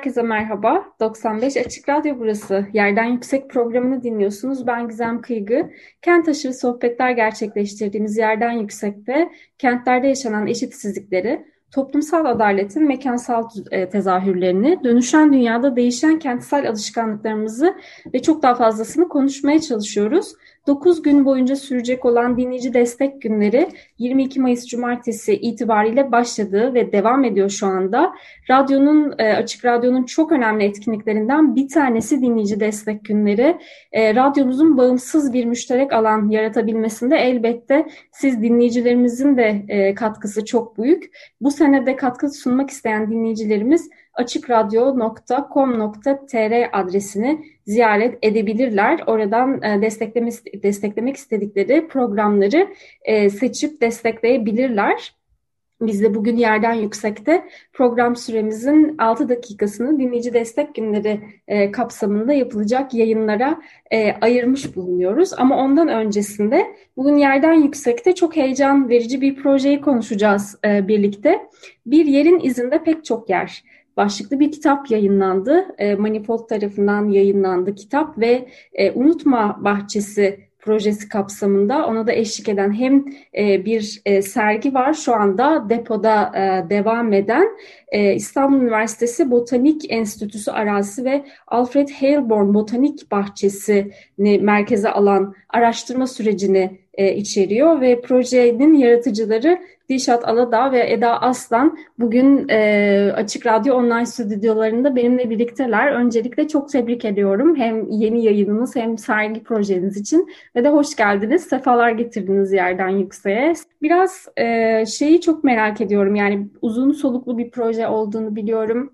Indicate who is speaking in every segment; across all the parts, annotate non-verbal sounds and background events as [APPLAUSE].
Speaker 1: Herkese merhaba. 95 Açık Radyo burası. Yerden Yüksek programını dinliyorsunuz. Ben Gizem Kıygı. Kent aşırı sohbetler gerçekleştirdiğimiz Yerden Yüksek'te kentlerde yaşanan eşitsizlikleri, toplumsal adaletin mekansal e, tezahürlerini, dönüşen dünyada değişen kentsel alışkanlıklarımızı ve çok daha fazlasını konuşmaya çalışıyoruz. 9 gün boyunca sürecek olan dinleyici destek günleri 22 Mayıs Cumartesi itibariyle başladı ve devam ediyor şu anda. Radyonun, e, Açık Radyo'nun çok önemli etkinliklerinden bir tanesi dinleyici destek günleri. E, radyomuzun bağımsız bir müşterek alan yaratabilmesinde elbette siz dinleyicilerimizin de e, katkısı çok büyük. Bu senede katkı sunmak isteyen dinleyicilerimiz açıkradyo.com.tr adresini ziyaret edebilirler. Oradan e, desteklemek, istedikleri programları e, seçip destekleyebilirler. Biz de bugün yerden yüksekte program süremizin 6 dakikasını dinleyici destek günleri e, kapsamında yapılacak yayınlara ayırmış bulunuyoruz. Ama ondan öncesinde bugün yerden yüksekte çok heyecan verici bir projeyi konuşacağız birlikte. Bir yerin izinde pek çok yer başlıklı bir kitap yayınlandı. E, Manifold tarafından yayınlandı kitap ve e, Unutma Bahçesi projesi kapsamında ona da eşlik eden hem e, bir e, sergi var şu anda depoda e, devam eden e, İstanbul Üniversitesi Botanik Enstitüsü arazisi ve Alfred Haleborn Botanik Bahçesi'ni merkeze alan araştırma sürecini e, içeriyor ve projenin yaratıcıları Dilşat Aladağ ve Eda Aslan bugün e, Açık Radyo online stüdyolarında benimle birlikteler. Öncelikle çok tebrik ediyorum hem yeni yayınımız hem sergi projeniz için ve de hoş geldiniz. Sefalar getirdiniz yerden yükseğe. Biraz e, şeyi çok merak ediyorum yani uzun soluklu bir proje olduğunu biliyorum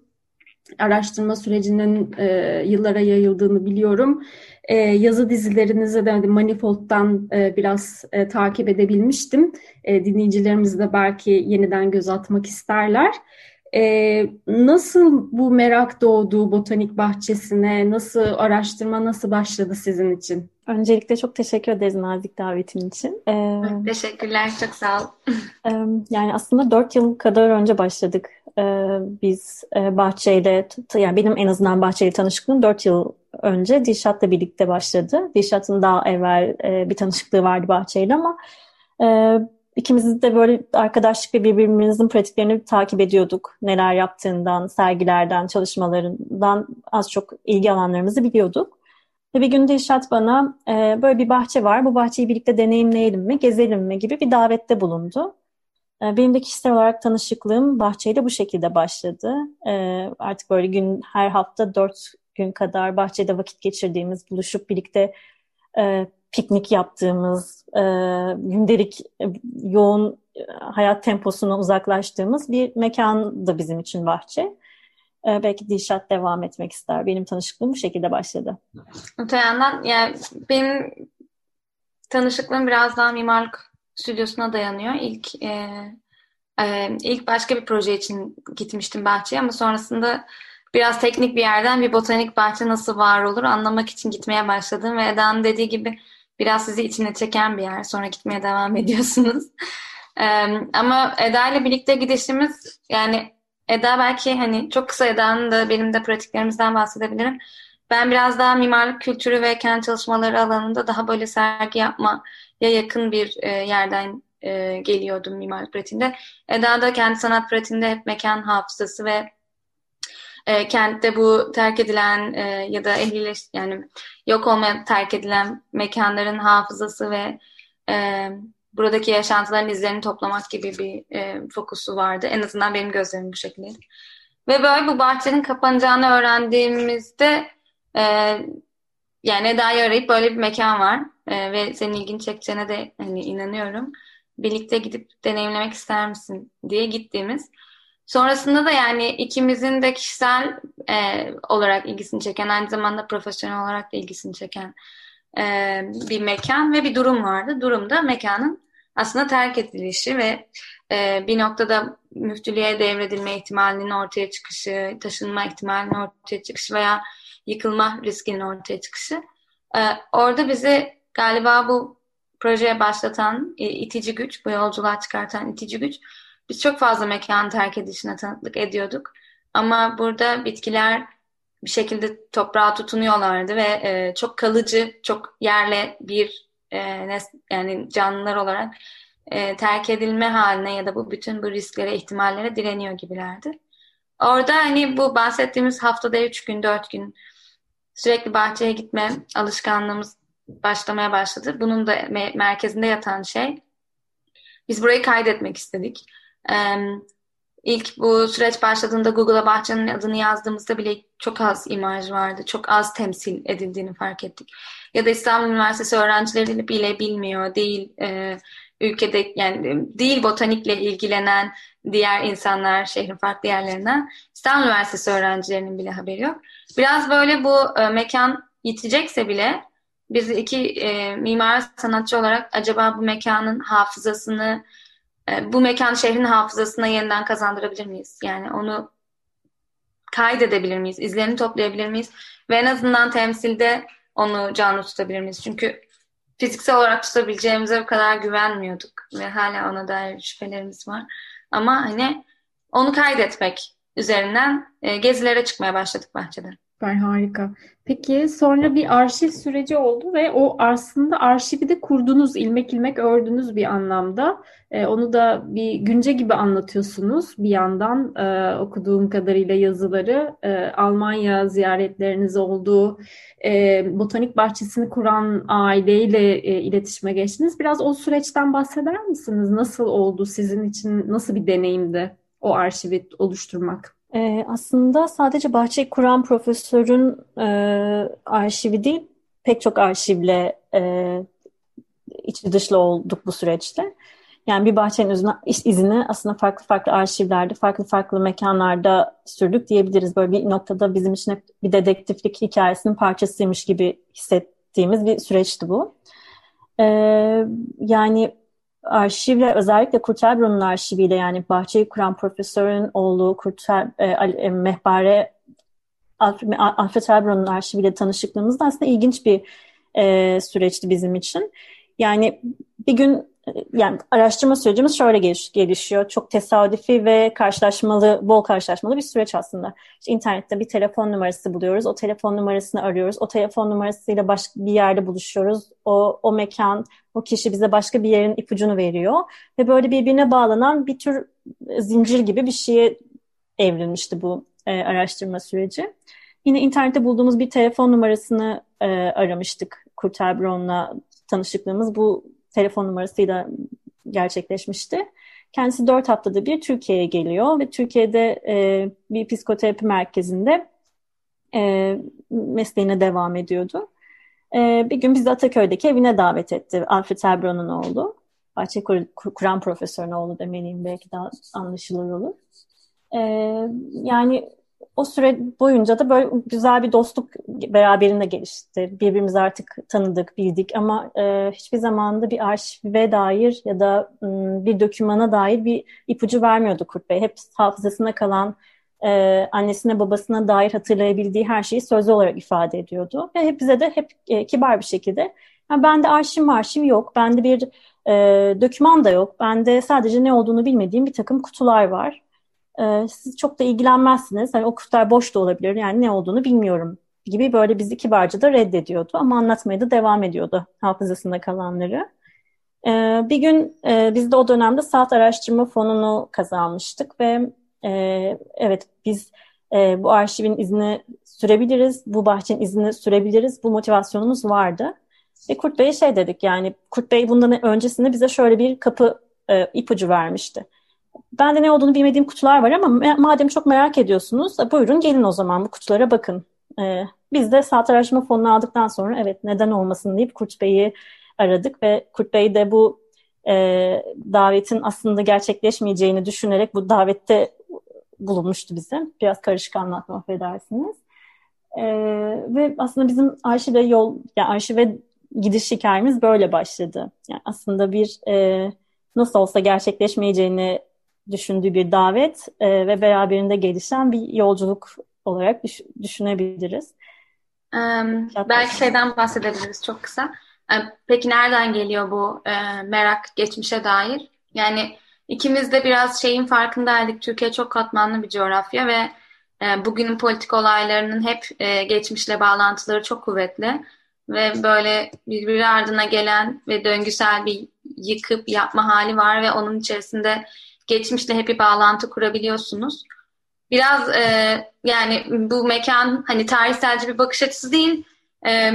Speaker 1: araştırma sürecinin e, yıllara yayıldığını biliyorum. E, yazı dizilerinizi de Manifold'dan e, biraz e, takip edebilmiştim. E, dinleyicilerimiz de belki yeniden göz atmak isterler. E, nasıl bu merak doğdu botanik bahçesine? Nasıl araştırma nasıl başladı sizin için?
Speaker 2: Öncelikle çok teşekkür ederiz nazik davetin için.
Speaker 3: Ee, Teşekkürler, çok sağ ol.
Speaker 2: e, yani aslında dört yıl kadar önce başladık. Ee, biz e, bahçeyle, yani benim en azından bahçeyle tanışıklığım dört yıl önce Dilşat'la birlikte başladı. Dilşat'ın daha evvel e, bir tanışıklığı vardı bahçeyle ama e, ikimiz de böyle arkadaşlık ve birbirimizin pratiklerini takip ediyorduk. Neler yaptığından, sergilerden, çalışmalarından az çok ilgi alanlarımızı biliyorduk. Ve bir gün Dilşat bana e, böyle bir bahçe var, bu bahçeyi birlikte deneyimleyelim mi, gezelim mi gibi bir davette bulundu. E, benim de kişisel olarak tanışıklığım bahçeyle bu şekilde başladı. E, artık böyle gün her hafta dört gün kadar bahçede vakit geçirdiğimiz, buluşup birlikte e, piknik yaptığımız, e, gündelik e, yoğun hayat temposuna uzaklaştığımız bir mekan da bizim için bahçe. E, belki Dilşat devam etmek ister. Benim tanışıklığım bu şekilde başladı.
Speaker 3: Öte yandan yani benim tanışıklığım biraz daha mimarlık stüdyosuna dayanıyor. İlk e, e, ilk başka bir proje için gitmiştim bahçeye ama sonrasında biraz teknik bir yerden bir botanik bahçe nasıl var olur anlamak için gitmeye başladım ve Eda'nın dediği gibi biraz sizi içine çeken bir yer. Sonra gitmeye devam [LAUGHS] ediyorsunuz. Ee, ama Eda ile birlikte gidişimiz yani Eda belki hani çok kısa Eda'nın da benim de pratiklerimizden bahsedebilirim. Ben biraz daha mimarlık kültürü ve kent çalışmaları alanında daha böyle sergi yapmaya yakın bir e, yerden e, geliyordum mimarlık pratiğinde. Eda da kendi sanat pratiğinde hep mekan hafızası ve e, kentte bu terk edilen e, ya da ehlileş yani yok olmaya terk edilen mekanların hafızası ve e, buradaki yaşantıların izlerini toplamak gibi bir e, fokusu vardı. En azından benim gözlerim bu şekilde. Ve böyle bu bahçenin kapanacağını öğrendiğimizde e, yani Eda'yı arayıp böyle bir mekan var e, ve senin ilgini çekeceğine de hani inanıyorum. Birlikte gidip deneyimlemek ister misin diye gittiğimiz Sonrasında da yani ikimizin de kişisel e, olarak ilgisini çeken, aynı zamanda profesyonel olarak da ilgisini çeken e, bir mekan ve bir durum vardı. Durumda mekanın aslında terk edilişi ve e, bir noktada müftülüğe devredilme ihtimalinin ortaya çıkışı, taşınma ihtimalinin ortaya çıkışı veya yıkılma riskinin ortaya çıkışı. E, orada bizi galiba bu projeye başlatan e, itici güç, bu yolculuğa çıkartan itici güç biz çok fazla mekan terk edişine tanıklık ediyorduk. Ama burada bitkiler bir şekilde toprağa tutunuyorlardı ve e, çok kalıcı, çok yerle bir e, nes yani canlılar olarak e, terk edilme haline ya da bu bütün bu risklere, ihtimallere direniyor gibilerdi. Orada hani bu bahsettiğimiz haftada üç gün, dört gün sürekli bahçeye gitme alışkanlığımız başlamaya başladı. Bunun da me merkezinde yatan şey biz burayı kaydetmek istedik. İlk bu süreç başladığında Google'a bahçenin adını yazdığımızda bile çok az imaj vardı. Çok az temsil edildiğini fark ettik. Ya da İstanbul Üniversitesi öğrencileri bile bilmiyor. Değil e, ülkede yani değil botanikle ilgilenen diğer insanlar şehrin farklı yerlerinden İstanbul Üniversitesi öğrencilerinin bile haberi yok. Biraz böyle bu e, mekan yitecekse bile biz iki e, mimar sanatçı olarak acaba bu mekanın hafızasını e, bu mekan şehrin hafızasına yeniden kazandırabilir miyiz? Yani onu kaydedebilir miyiz? İzlerini toplayabilir miyiz? Ve en azından temsilde onu canlı tutabilir miyiz? Çünkü fiziksel olarak tutabileceğimize bu kadar güvenmiyorduk ve hala ona dair şüphelerimiz var. Ama hani onu kaydetmek üzerinden e, gezilere çıkmaya başladık bahçede.
Speaker 1: Süper harika. Peki sonra bir arşiv süreci oldu ve o aslında arşivi de kurdunuz, ilmek ilmek ördünüz bir anlamda. Ee, onu da bir günce gibi anlatıyorsunuz bir yandan e, okuduğum kadarıyla yazıları. E, Almanya ziyaretleriniz oldu, e, botanik bahçesini kuran aileyle e, iletişime geçtiniz. Biraz o süreçten bahseder misiniz? Nasıl oldu sizin için, nasıl bir deneyimdi o arşivi oluşturmak?
Speaker 2: Ee, aslında sadece bahçeyi kuran profesörün e, arşivi değil, pek çok arşivle e, içi dışlı olduk bu süreçte. Yani bir bahçenin izini, izini aslında farklı farklı arşivlerde, farklı farklı mekanlarda sürdük diyebiliriz. Böyle bir noktada bizim için hep bir dedektiflik hikayesinin parçasıymış gibi hissettiğimiz bir süreçti bu. Ee, yani arşivle özellikle Kurtelbron'un arşiviyle yani bahçeyi kuran profesörün oğlu Kurtel, e, e, Mehbare Alfred Elbron'un arşiviyle tanışıklığımız da aslında ilginç bir e, süreçti bizim için. Yani bir gün yani araştırma sürecimiz şöyle geliş, gelişiyor. Çok tesadüfi ve karşılaşmalı, bol karşılaşmalı bir süreç aslında. İşte internette bir telefon numarası buluyoruz. O telefon numarasını arıyoruz. O telefon numarasıyla başka bir yerde buluşuyoruz. O, o mekan, o kişi bize başka bir yerin ipucunu veriyor. Ve böyle birbirine bağlanan bir tür zincir gibi bir şeye evrilmişti bu e, araştırma süreci. Yine internette bulduğumuz bir telefon numarasını e, aramıştık Kurt Elbron'la tanışıklığımız. Bu telefon numarasıyla gerçekleşmişti. Kendisi dört haftada bir Türkiye'ye geliyor ve Türkiye'de e, bir psikoterapi merkezinde e, mesleğine devam ediyordu. E, bir gün bizi Ataköy'deki evine davet etti. Alfred Elbron'un oğlu. Bahçe kur, kuran profesörün oğlu demeliyim belki daha anlaşılır olur. E, yani o süre boyunca da böyle güzel bir dostluk beraberinde gelişti. Birbirimizi artık tanıdık, bildik ama e, hiçbir zaman da bir arşive dair ya da m, bir dokümana dair bir ipucu vermiyordu Kurt Bey. Hep hafızasına kalan e, annesine babasına dair hatırlayabildiği her şeyi sözlü olarak ifade ediyordu. Ve hep bize de hep e, kibar bir şekilde yani bende arşiv arşiv yok, bende bir e, doküman da yok, bende sadece ne olduğunu bilmediğim bir takım kutular var e, siz çok da ilgilenmezsiniz. Hani o kutular boş da olabilir. Yani ne olduğunu bilmiyorum gibi böyle bizi kibarca da reddediyordu. Ama anlatmaya da devam ediyordu hafızasında kalanları. E, bir gün e, biz de o dönemde saat araştırma fonunu kazanmıştık ve e, evet biz e, bu arşivin izini sürebiliriz, bu bahçenin izini sürebiliriz. Bu motivasyonumuz vardı. Ve Kurt Bey'e şey dedik yani Kurt Bey bundan öncesinde bize şöyle bir kapı e, ipucu vermişti. Ben de ne olduğunu bilmediğim kutular var ama madem çok merak ediyorsunuz buyurun gelin o zaman bu kutulara bakın. Ee, biz de saat araştırma fonunu aldıktan sonra evet neden olmasın deyip Kurt Bey'i aradık ve Kurt Bey de bu e, davetin aslında gerçekleşmeyeceğini düşünerek bu davette bulunmuştu bize. Biraz karışık anlatma affedersiniz. E, ve aslında bizim arşive yol, yani arşive gidiş hikayemiz böyle başladı. Yani aslında bir e, nasıl olsa gerçekleşmeyeceğini düşündüğü bir davet e, ve beraberinde gelişen bir yolculuk olarak düş düşünebiliriz.
Speaker 3: Um, belki şeyden bahsedebiliriz çok kısa. Peki nereden geliyor bu e, merak geçmişe dair? Yani ikimiz de biraz şeyin farkındaydık. Türkiye çok katmanlı bir coğrafya ve e, bugünün politik olaylarının hep e, geçmişle bağlantıları çok kuvvetli ve böyle birbiri ardına gelen ve döngüsel bir yıkıp yapma hali var ve onun içerisinde geçmişle hep bir bağlantı kurabiliyorsunuz. Biraz e, yani bu mekan hani tarihselci bir bakış açısı değil, e,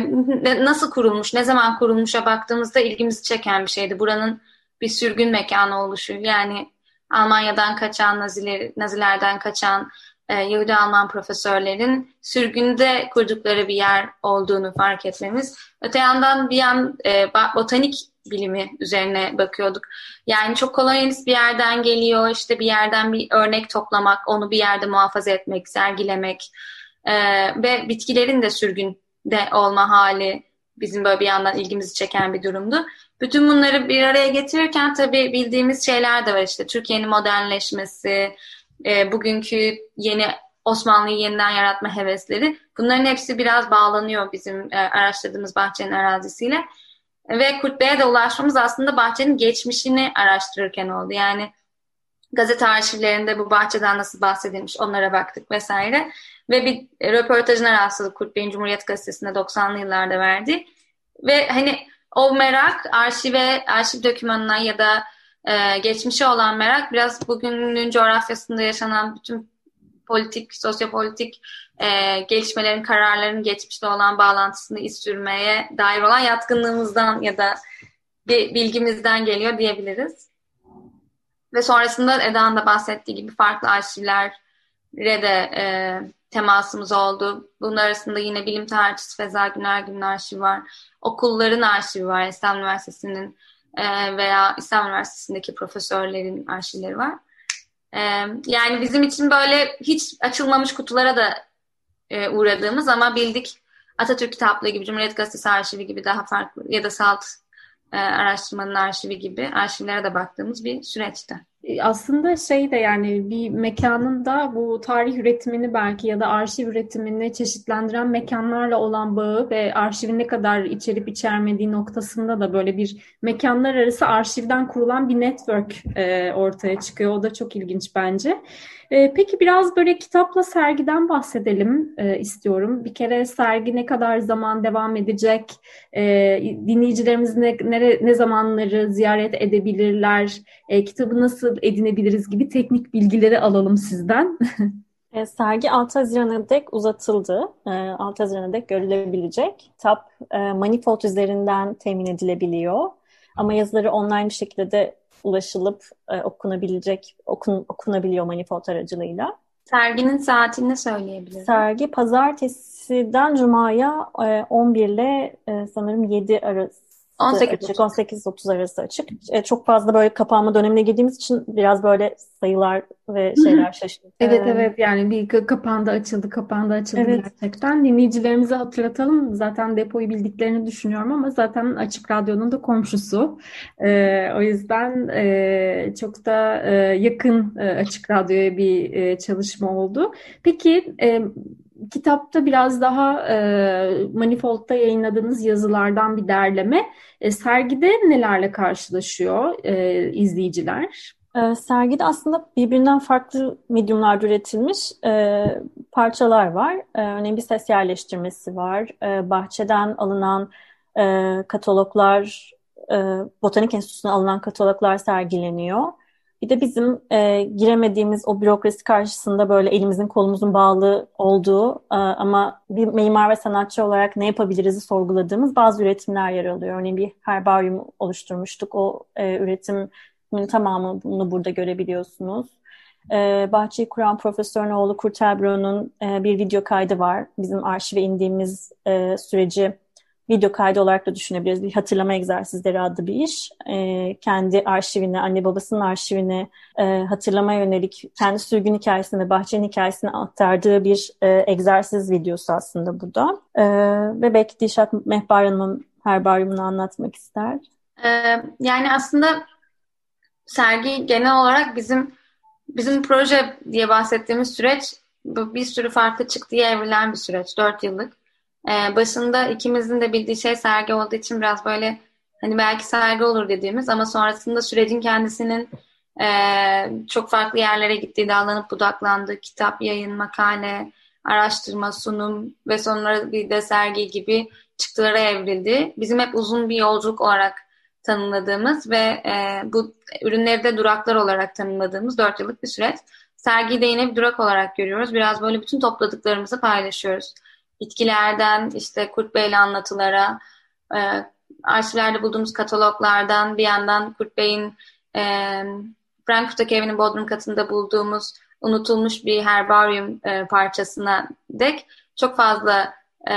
Speaker 3: nasıl kurulmuş, ne zaman kurulmuşa baktığımızda ilgimizi çeken bir şeydi. Buranın bir sürgün mekanı oluşu. Yani Almanya'dan kaçan, Naziler, Nazilerden kaçan e, Yahudi Alman profesörlerin sürgünde kurdukları bir yer olduğunu fark etmemiz. Öte yandan bir yan e, botanik bilimi üzerine bakıyorduk. Yani çok kolonyalist bir yerden geliyor, işte bir yerden bir örnek toplamak, onu bir yerde muhafaza etmek, sergilemek e, ve bitkilerin de sürgünde olma hali bizim böyle bir yandan ilgimizi çeken bir durumdu. Bütün bunları bir araya getirirken tabii bildiğimiz şeyler de var işte Türkiye'nin modernleşmesi, e, bugünkü yeni Osmanlı'yı yeniden yaratma hevesleri. Bunların hepsi biraz bağlanıyor bizim e, araştırdığımız bahçenin arazisiyle. Ve Kurt Bey'e de ulaşmamız aslında bahçenin geçmişini araştırırken oldu. Yani gazete arşivlerinde bu bahçeden nasıl bahsedilmiş onlara baktık vesaire. Ve bir röportajına rastladık Kurt Bey'in Cumhuriyet Gazetesi'nde 90'lı yıllarda verdi. Ve hani o merak arşive, arşiv dokümanına ya da e, geçmişe olan merak biraz bugünün coğrafyasında yaşanan bütün politik, sosyopolitik e, gelişmelerin, kararların geçmişte olan bağlantısını iz sürmeye dair olan yatkınlığımızdan ya da bilgimizden geliyor diyebiliriz. Ve sonrasında Eda'nın da bahsettiği gibi farklı arşivlere de e, temasımız oldu. Bunun arasında yine bilim tarihçisi Feza Günergün'ün arşivi var. Okulların arşivi var. İstanbul Üniversitesi'nin e, veya İstanbul Üniversitesi'ndeki profesörlerin arşivleri var. E, yani bizim için böyle hiç açılmamış kutulara da e, uğradığımız ama bildik Atatürk kitaplığı gibi, Cumhuriyet Gazetesi arşivi gibi daha farklı ya da Salt e, araştırmanın arşivi gibi arşivlere de baktığımız bir süreçti.
Speaker 1: Aslında şey de yani bir mekanın da bu tarih üretimini belki ya da arşiv üretimini çeşitlendiren mekanlarla olan bağı ve arşivin ne kadar içerip içermediği noktasında da böyle bir mekanlar arası arşivden kurulan bir network e, ortaya çıkıyor. O da çok ilginç bence. E, peki biraz böyle kitapla sergiden bahsedelim e, istiyorum. Bir kere sergi ne kadar zaman devam edecek? E, dinleyicilerimiz ne, ne, ne zamanları ziyaret edebilirler? E, kitabı nasıl edinebiliriz gibi teknik bilgileri alalım sizden. [LAUGHS]
Speaker 2: Sergi 6 Haziran'a dek uzatıldı. E, 6 Haziran'a dek görülebilecek. Kitap Manifold üzerinden temin edilebiliyor. Ama yazıları online bir şekilde de ulaşılıp e, okunabilecek, okun, okunabiliyor manifold aracılığıyla.
Speaker 3: Serginin saatini söyleyebilirim.
Speaker 2: Sergi pazartesiden cumaya e, 11 ile e, sanırım 7 arası 18 açık, 18-30 arası açık. E, çok fazla böyle kapanma dönemine girdiğimiz için biraz böyle sayılar ve şeyler şaşırdı.
Speaker 1: Evet evet yani bir kapandı açıldı kapandı açıldı evet. gerçekten. Dinleyicilerimize hatırlatalım. Zaten depoyu bildiklerini düşünüyorum ama zaten Açık Radyo'nun da komşusu. E, o yüzden e, çok da e, yakın e, Açık Radyo'ya bir e, çalışma oldu. Peki e, kitapta biraz daha e, Manifold'da yayınladığınız yazılardan bir derleme. E, sergide nelerle karşılaşıyor e, izleyiciler?
Speaker 2: E, sergide aslında birbirinden farklı medyumlarda üretilmiş e, parçalar var. E, örneğin bir ses yerleştirmesi var. E, bahçeden alınan e, kataloglar, e, Botanik Enstitüsü'ne alınan kataloglar sergileniyor. Bir de bizim e, giremediğimiz o bürokrasi karşısında böyle elimizin kolumuzun bağlı olduğu e, ama bir mimar ve sanatçı olarak ne yapabiliriz'i sorguladığımız bazı üretimler yer alıyor. Örneğin bir herbaryum oluşturmuştuk. O e, üretimin tamamını burada görebiliyorsunuz. E, bahçeyi kuran profesörün oğlu Kurt Elbron'un e, bir video kaydı var. Bizim arşive indiğimiz e, süreci video kaydı olarak da düşünebiliriz. Bir hatırlama egzersizleri adlı bir iş. E, kendi arşivini, anne babasının arşivini e, hatırlamaya yönelik kendi sürgün hikayesini ve bahçenin hikayesini aktardığı bir e, egzersiz videosu aslında bu da. E, ve belki Dişat Mehbar Hanım'ın herbaryumunu anlatmak ister.
Speaker 3: E, yani aslında sergi genel olarak bizim bizim proje diye bahsettiğimiz süreç bir sürü farklı çıktıya evrilen bir süreç. Dört yıllık. Ee, başında ikimizin de bildiği şey sergi olduğu için biraz böyle hani belki sergi olur dediğimiz ama sonrasında sürecin kendisinin e, çok farklı yerlere gittiği, dallanıp budaklandığı kitap, yayın, makale, araştırma, sunum ve sonra bir de sergi gibi çıktılara evrildi. Bizim hep uzun bir yolculuk olarak tanımladığımız ve e, bu ürünleri de duraklar olarak tanımladığımız dört yıllık bir süreç. Sergiyi de yine bir durak olarak görüyoruz. Biraz böyle bütün topladıklarımızı paylaşıyoruz. Bitkilerden işte Kurt Bey'le anlatılara, e, arşivlerde bulduğumuz kataloglardan bir yandan Kurt Bey'in e, Frankfurt'taki evinin bodrum katında bulduğumuz unutulmuş bir herbaryum e, parçasına dek çok fazla e,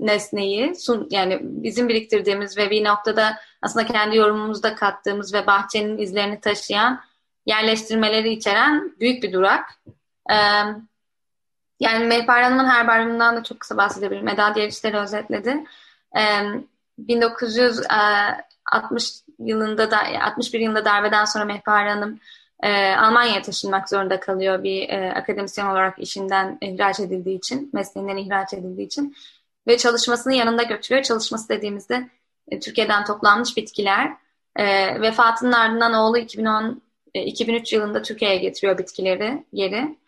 Speaker 3: nesneyi sun, yani bizim biriktirdiğimiz ve bir noktada aslında kendi yorumumuzda kattığımız ve bahçenin izlerini taşıyan yerleştirmeleri içeren büyük bir durak. E, yani Mehpare Hanım'ın herbaryumundan da çok kısa bahsedebilirim. Eda diğer işleri özetledi. E, 1960 yılında da 61 yılında darbeden sonra Mehpare Hanım e, Almanya'ya taşınmak zorunda kalıyor bir e, akademisyen olarak işinden ihraç edildiği için, mesleğinden ihraç edildiği için ve çalışmasını yanında götürüyor. Çalışması dediğimizde e, Türkiye'den toplanmış bitkiler. E, vefatının ardından oğlu 2010 e, 2003 yılında Türkiye'ye getiriyor bitkileri geri.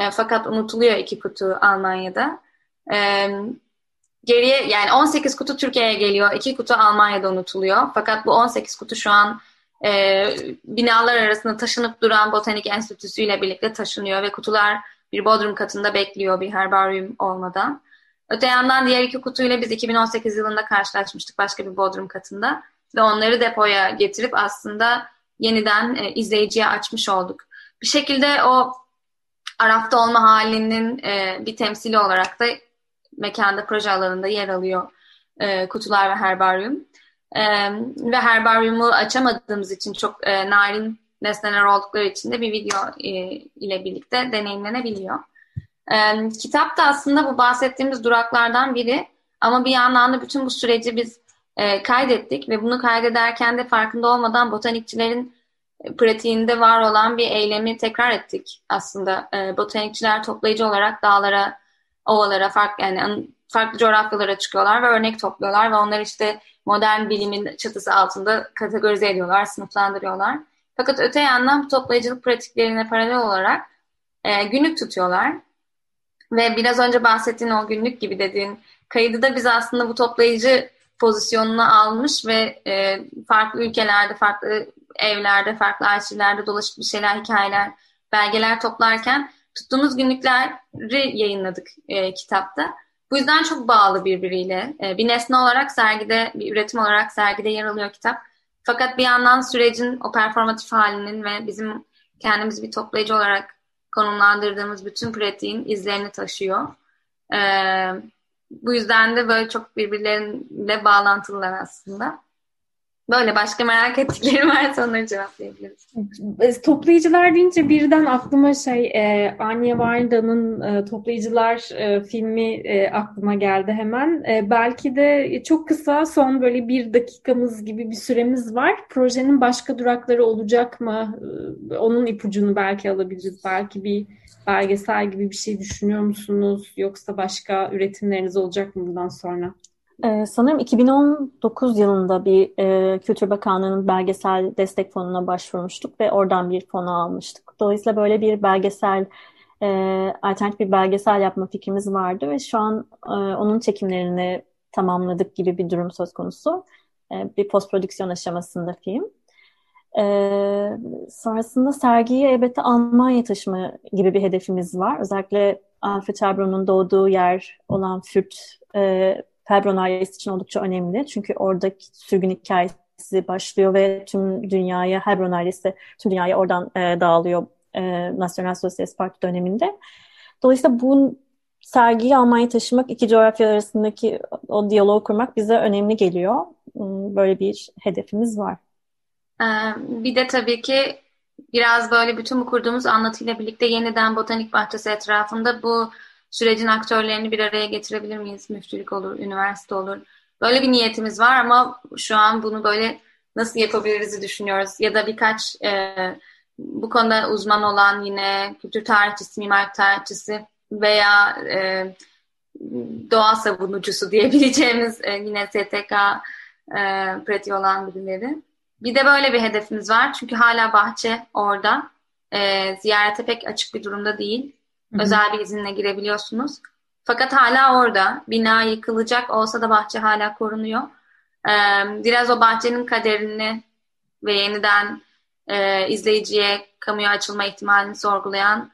Speaker 3: E, fakat unutuluyor iki kutu Almanya'da. E, geriye yani 18 kutu Türkiye'ye geliyor, iki kutu Almanya'da unutuluyor. Fakat bu 18 kutu şu an e, binalar arasında taşınıp duran Botanik Enstitüsü ile birlikte taşınıyor ve kutular bir bodrum katında bekliyor bir herbaryum olmadan. Öte yandan diğer iki kutuyla biz 2018 yılında karşılaşmıştık başka bir bodrum katında ve onları depoya getirip aslında yeniden e, izleyiciye açmış olduk. Bir şekilde o Araf'ta olma halinin e, bir temsili olarak da mekanda proje alanında yer alıyor e, kutular ve herbaryum. E, ve herbaryumu açamadığımız için çok e, narin nesneler oldukları için de bir video e, ile birlikte deneyimlenebiliyor. E, kitap da aslında bu bahsettiğimiz duraklardan biri ama bir yandan da bütün bu süreci biz e, kaydettik ve bunu kaydederken de farkında olmadan botanikçilerin pratiğinde var olan bir eylemi tekrar ettik aslında. E, botanikçiler toplayıcı olarak dağlara, ovalara, farklı yani farklı coğrafyalara çıkıyorlar ve örnek topluyorlar ve onları işte modern bilimin çatısı altında kategorize ediyorlar, sınıflandırıyorlar. Fakat öte yandan bu toplayıcılık pratiklerine paralel olarak e, günlük tutuyorlar. Ve biraz önce bahsettiğin o günlük gibi dediğin kaydı da biz aslında bu toplayıcı pozisyonunu almış ve e, farklı ülkelerde, farklı evlerde, farklı arşivlerde dolaşıp bir şeyler, hikayeler, belgeler toplarken tuttuğumuz günlükleri yayınladık e, kitapta. Bu yüzden çok bağlı birbiriyle. E, bir nesne olarak sergide, bir üretim olarak sergide yer alıyor kitap. Fakat bir yandan sürecin o performatif halinin ve bizim kendimizi bir toplayıcı olarak konumlandırdığımız bütün pratiğin izlerini taşıyor. E, bu yüzden de böyle çok birbirleriyle bağlantılılar aslında. Böyle başka merak ettiklerim varsa onları cevaplayabiliriz.
Speaker 1: Toplayıcılar deyince birden aklıma şey e, Anya Wilda'nın e, Toplayıcılar e, filmi e, aklıma geldi hemen. E, belki de çok kısa son böyle bir dakikamız gibi bir süremiz var. Projenin başka durakları olacak mı? E, onun ipucunu belki alabiliriz. Belki bir belgesel gibi bir şey düşünüyor musunuz? Yoksa başka üretimleriniz olacak mı bundan sonra?
Speaker 2: Ee, sanırım 2019 yılında bir e, Kültür Bakanlığı'nın belgesel destek fonuna başvurmuştuk ve oradan bir fonu almıştık. Dolayısıyla böyle bir belgesel, e, alternatif bir belgesel yapma fikrimiz vardı ve şu an e, onun çekimlerini tamamladık gibi bir durum söz konusu. E, bir post prodüksiyon aşamasında film. E, sonrasında sergiyi elbette Almanya taşıma gibi bir hedefimiz var. Özellikle Alfred Chabron'un doğduğu yer olan Fürt e, Heilbronn ailesi için oldukça önemli. Çünkü oradaki sürgün hikayesi başlıyor ve tüm dünyaya, Heilbronn ailesi tüm dünyaya oradan e, dağılıyor e, Nasyonel Sosyalist Parti döneminde. Dolayısıyla bu sergiyi Almanya taşımak, iki coğrafya arasındaki o diyaloğu kurmak bize önemli geliyor. Hmm, böyle bir hedefimiz var.
Speaker 3: Ee, bir de tabii ki biraz böyle bütün bu kurduğumuz anlatıyla birlikte yeniden botanik bahçesi etrafında bu sürecin aktörlerini bir araya getirebilir miyiz? Müftülük olur, üniversite olur. Böyle bir niyetimiz var ama şu an bunu böyle nasıl yapabiliriz düşünüyoruz. Ya da birkaç e, bu konuda uzman olan yine kültür tarihçisi, mimar tarihçisi veya e, doğa savunucusu diyebileceğimiz e, yine STK e, pratiği olan birileri. Bir de böyle bir hedefimiz var. Çünkü hala bahçe orada. E, ziyarete pek açık bir durumda değil. Hı-hı. Özel bir izinle girebiliyorsunuz. Fakat hala orada. Bina yıkılacak olsa da bahçe hala korunuyor. E, biraz o bahçenin kaderini ve yeniden e, izleyiciye, kamuya açılma ihtimalini sorgulayan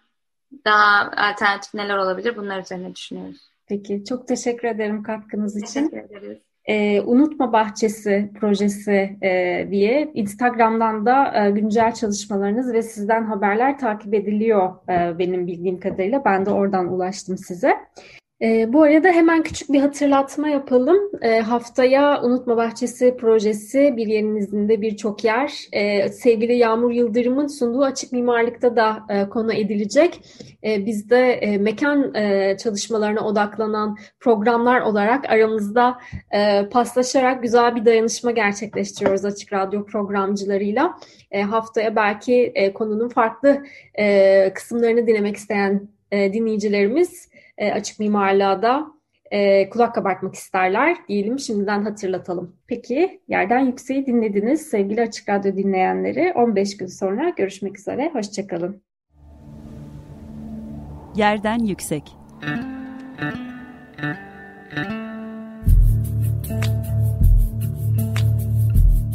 Speaker 3: daha alternatif neler olabilir bunlar üzerine düşünüyoruz.
Speaker 1: Peki çok teşekkür ederim katkınız için.
Speaker 3: Teşekkür ederiz.
Speaker 1: E, Unutma Bahçesi projesi e, diye Instagram'dan da e, güncel çalışmalarınız ve sizden haberler takip ediliyor e, benim bildiğim kadarıyla. Ben de oradan ulaştım size. E, bu arada hemen küçük bir hatırlatma yapalım. E, haftaya Unutma Bahçesi projesi bir yerin izinde birçok yer. E, sevgili Yağmur Yıldırım'ın sunduğu açık mimarlıkta da e, konu edilecek. E, biz de e, mekan e, çalışmalarına odaklanan programlar olarak aramızda e, paslaşarak güzel bir dayanışma gerçekleştiriyoruz Açık Radyo programcılarıyla. E, haftaya belki e, konunun farklı e, kısımlarını dinlemek isteyen e, dinleyicilerimiz e, açık mimarlığa da e, kulak kabartmak isterler diyelim şimdiden hatırlatalım. Peki yerden yükseği dinlediniz sevgili Açık Radyo dinleyenleri 15 gün sonra görüşmek üzere hoşçakalın.
Speaker 4: Yerden yüksek.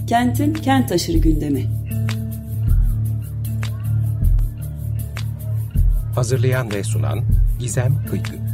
Speaker 4: Kentin kent aşırı gündemi.
Speaker 5: Hazırlayan ve sunan Gizem Kıykı.